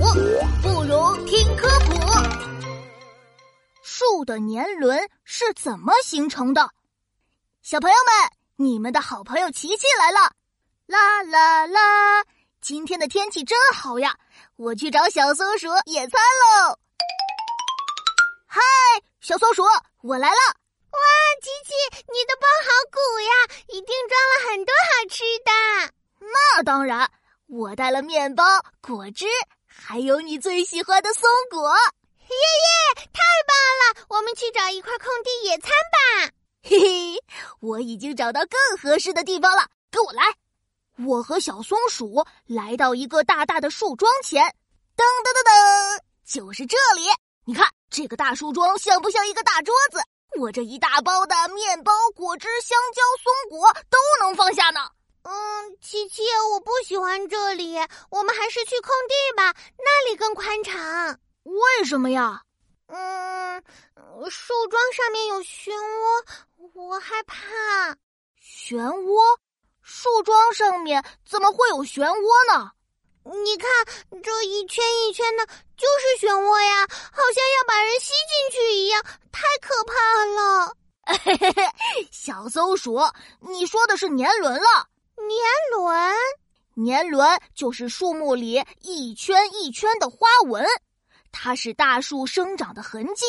不如听科普。树的年轮是怎么形成的？小朋友们，你们的好朋友琪琪来了！啦啦啦！今天的天气真好呀，我去找小松鼠野餐喽！嗨，小松鼠，我来了！哇，琪琪，你的包好鼓呀，一定装了很多好吃的。那当然，我带了面包、果汁，还有你最喜欢的松果。耶耶，太棒了！我们去找一块空地野餐吧。嘿嘿，我已经找到更合适的地方了，跟我来。我和小松鼠来到一个大大的树桩前，噔噔噔噔，就是这里。你看这个大树桩像不像一个大桌子？我这一大包的面包、果汁、香蕉、松果都能放下呢。嗯，琪琪，我不喜欢这里，我们还是去空地吧，那里更宽敞。为什么呀？嗯，树桩上面有漩涡，我害怕。漩涡？树桩上面怎么会有漩涡呢？你看，这一圈一圈的，就是漩涡呀，好像要把人吸进去一样，太可怕了。嘿嘿嘿，小松鼠，你说的是年轮了。年轮？年轮就是树木里一圈一圈的花纹。它是大树生长的痕迹。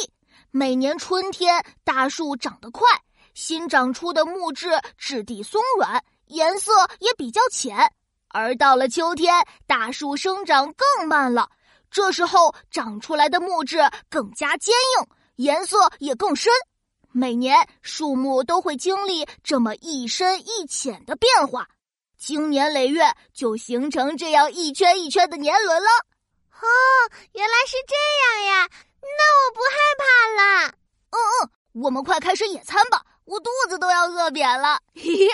每年春天，大树长得快，新长出的木质质地松软，颜色也比较浅。而到了秋天，大树生长更慢了，这时候长出来的木质更加坚硬，颜色也更深。每年树木都会经历这么一深一浅的变化，经年累月就形成这样一圈一圈的年轮了。哦，原来是这样呀！那我不害怕了。嗯嗯，我们快开始野餐吧，我肚子都要饿扁了。嘿嘿，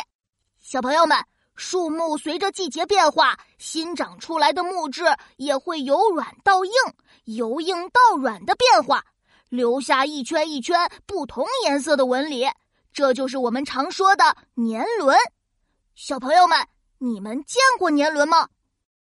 小朋友们，树木随着季节变化，新长出来的木质也会由软到硬、由硬到软的变化，留下一圈一圈不同颜色的纹理。这就是我们常说的年轮。小朋友们，你们见过年轮吗？